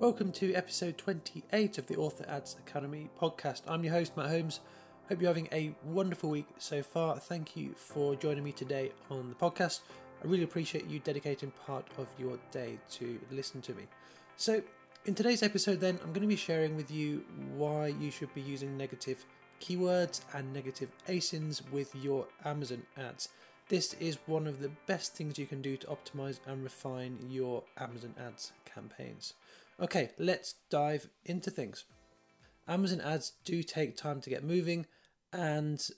Welcome to episode 28 of the Author Ads Academy podcast. I'm your host, Matt Holmes. Hope you're having a wonderful week so far. Thank you for joining me today on the podcast. I really appreciate you dedicating part of your day to listen to me. So, in today's episode, then, I'm going to be sharing with you why you should be using negative keywords and negative ASINs with your Amazon ads. This is one of the best things you can do to optimize and refine your Amazon ads campaigns. Okay, let's dive into things. Amazon ads do take time to get moving and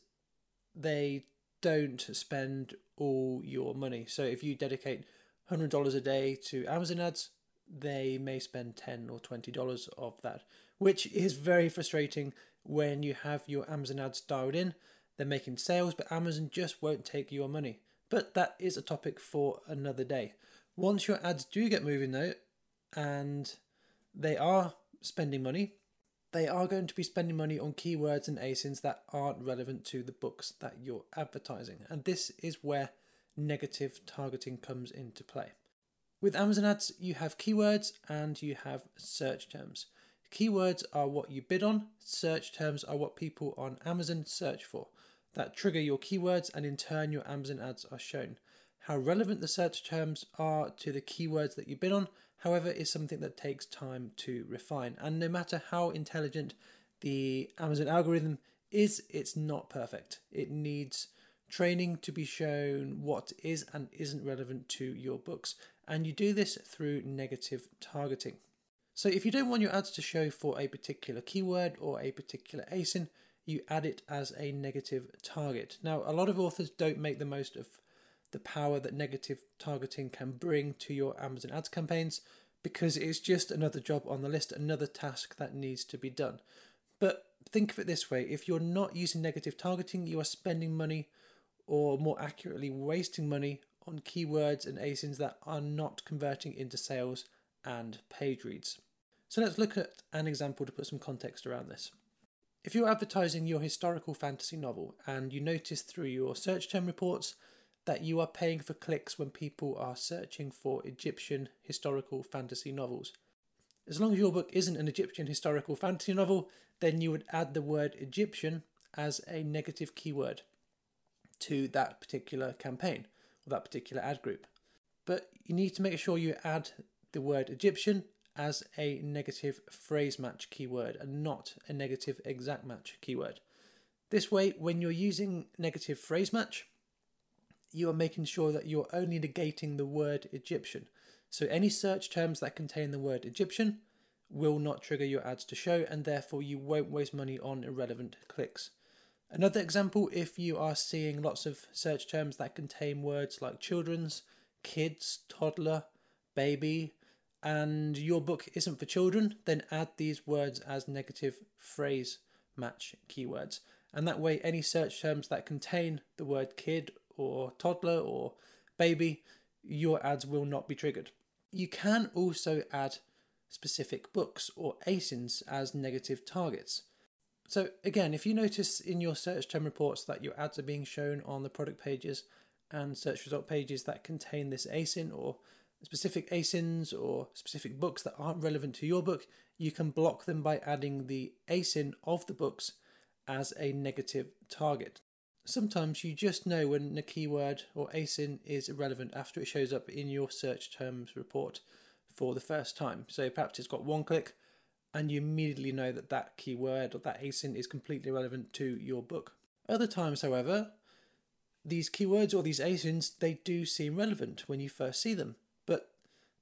they don't spend all your money. So if you dedicate $100 a day to Amazon ads, they may spend 10 or $20 of that, which is very frustrating when you have your Amazon ads dialed in. They're making sales, but Amazon just won't take your money. But that is a topic for another day. Once your ads do get moving though, and they are spending money. They are going to be spending money on keywords and ASINs that aren't relevant to the books that you're advertising. And this is where negative targeting comes into play. With Amazon ads, you have keywords and you have search terms. Keywords are what you bid on, search terms are what people on Amazon search for. That trigger your keywords, and in turn, your Amazon ads are shown. How relevant the search terms are to the keywords that you bid on however, is something that takes time to refine. And no matter how intelligent the Amazon algorithm is, it's not perfect. It needs training to be shown what is and isn't relevant to your books. And you do this through negative targeting. So if you don't want your ads to show for a particular keyword or a particular ASIN, you add it as a negative target. Now, a lot of authors don't make the most of the power that negative targeting can bring to your Amazon ads campaigns because it's just another job on the list, another task that needs to be done. But think of it this way if you're not using negative targeting, you are spending money, or more accurately, wasting money on keywords and ASINs that are not converting into sales and page reads. So let's look at an example to put some context around this. If you're advertising your historical fantasy novel and you notice through your search term reports that you are paying for clicks when people are searching for Egyptian historical fantasy novels. As long as your book isn't an Egyptian historical fantasy novel, then you would add the word Egyptian as a negative keyword to that particular campaign or that particular ad group. But you need to make sure you add the word Egyptian as a negative phrase match keyword and not a negative exact match keyword. This way, when you're using negative phrase match, you are making sure that you're only negating the word Egyptian. So any search terms that contain the word Egyptian will not trigger your ads to show, and therefore you won't waste money on irrelevant clicks. Another example if you are seeing lots of search terms that contain words like children's, kids, toddler, baby, and your book isn't for children, then add these words as negative phrase match keywords. And that way, any search terms that contain the word kid or toddler or baby, your ads will not be triggered. You can also add specific books or ASINs as negative targets. So, again, if you notice in your search term reports that your ads are being shown on the product pages and search result pages that contain this ASIN or specific ASINs or specific books that aren't relevant to your book, you can block them by adding the ASIN of the books as a negative target. Sometimes you just know when a keyword or ASIN is irrelevant after it shows up in your search terms report for the first time. So perhaps it's got one click and you immediately know that that keyword or that ASIN is completely relevant to your book. Other times, however, these keywords or these ASINs, they do seem relevant when you first see them, but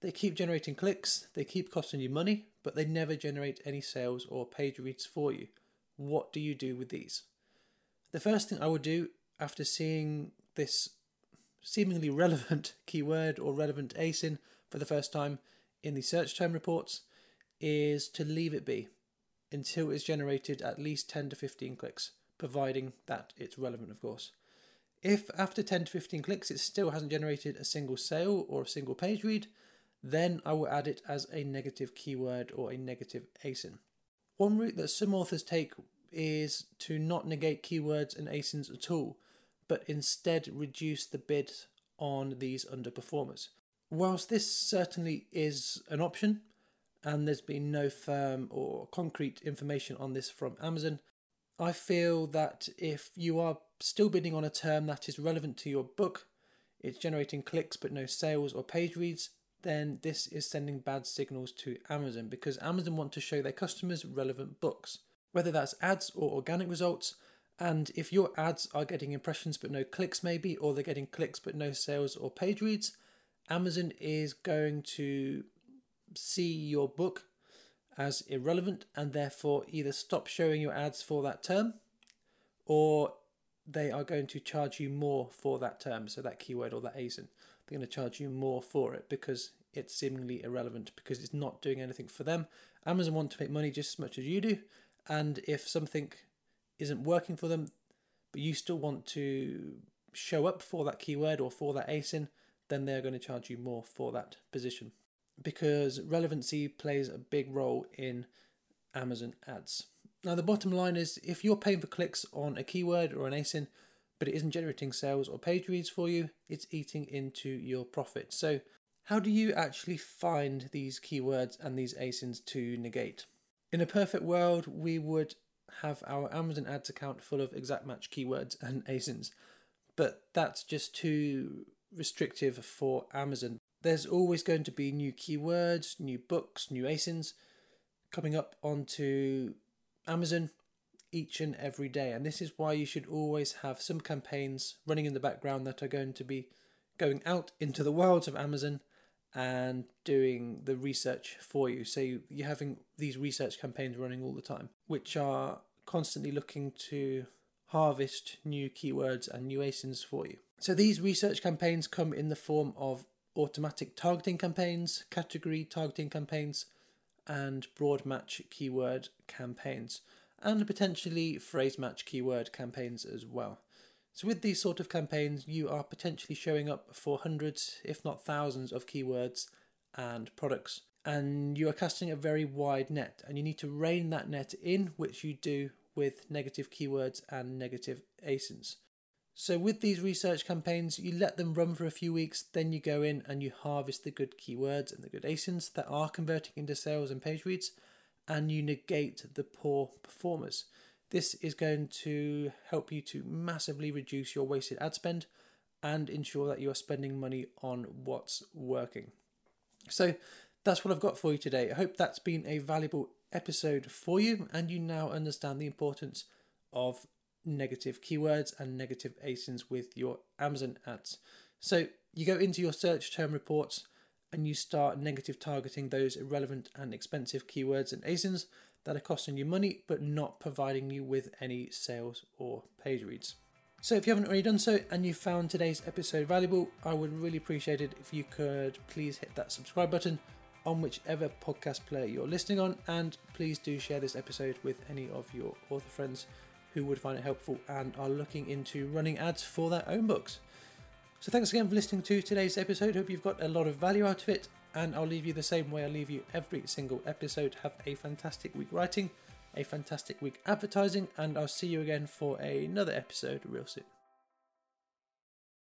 they keep generating clicks, they keep costing you money, but they never generate any sales or page reads for you. What do you do with these? The first thing I would do after seeing this seemingly relevant keyword or relevant ASIN for the first time in the search term reports is to leave it be until it's generated at least 10 to 15 clicks, providing that it's relevant, of course. If after 10 to 15 clicks it still hasn't generated a single sale or a single page read, then I will add it as a negative keyword or a negative ASIN. One route that some authors take is to not negate keywords and ASINs at all, but instead reduce the bid on these underperformers. Whilst this certainly is an option, and there's been no firm or concrete information on this from Amazon. I feel that if you are still bidding on a term that is relevant to your book, it's generating clicks but no sales or page reads, then this is sending bad signals to Amazon because Amazon want to show their customers relevant books, whether that's ads or organic results. And if your ads are getting impressions but no clicks, maybe, or they're getting clicks but no sales or page reads, Amazon is going to see your book as irrelevant and therefore either stop showing your ads for that term or they are going to charge you more for that term, so that keyword or that ASIN. They're going to charge you more for it because it's seemingly irrelevant because it's not doing anything for them. Amazon want to make money just as much as you do, and if something isn't working for them, but you still want to show up for that keyword or for that ASIN, then they're going to charge you more for that position because relevancy plays a big role in Amazon ads. Now, the bottom line is if you're paying for clicks on a keyword or an ASIN, but it isn't generating sales or page reads for you, it's eating into your profit. So, how do you actually find these keywords and these ASINs to negate? In a perfect world, we would have our Amazon ads account full of exact match keywords and ASINs, but that's just too restrictive for Amazon. There's always going to be new keywords, new books, new ASINs coming up onto Amazon each and every day. And this is why you should always have some campaigns running in the background that are going to be going out into the world of Amazon and doing the research for you. So you're having these research campaigns running all the time, which are constantly looking to harvest new keywords and new ASINs for you. So these research campaigns come in the form of automatic targeting campaigns, category targeting campaigns, and broad match keyword campaigns, and potentially phrase match keyword campaigns as well. So, with these sort of campaigns, you are potentially showing up for hundreds, if not thousands, of keywords and products, and you are casting a very wide net, and you need to rein that net in, which you do with negative keywords and negative ASINs. So with these research campaigns, you let them run for a few weeks, then you go in and you harvest the good keywords and the good ASINs that are converting into sales and page reads, and you negate the poor performers. This is going to help you to massively reduce your wasted ad spend and ensure that you are spending money on what's working. So that's what I've got for you today. I hope that's been a valuable episode for you and you now understand the importance of negative keywords and negative ASINs with your Amazon ads. So you go into your search term reports and you start negative targeting those irrelevant and expensive keywords and ASINs that are costing you money but not providing you with any sales or page reads. So if you haven't already done so and you found today's episode valuable, I would really appreciate it if you could please hit that subscribe button on whichever podcast player you're listening on and please do share this episode with any of your author friends who would find it helpful and are looking into running ads for their own books. So thanks again for listening to today's episode. Hope you've got a lot of value out of it, and I'll leave you the same way I leave you every single episode. Have a fantastic week writing, a fantastic week advertising, and I'll see you again for another episode real soon.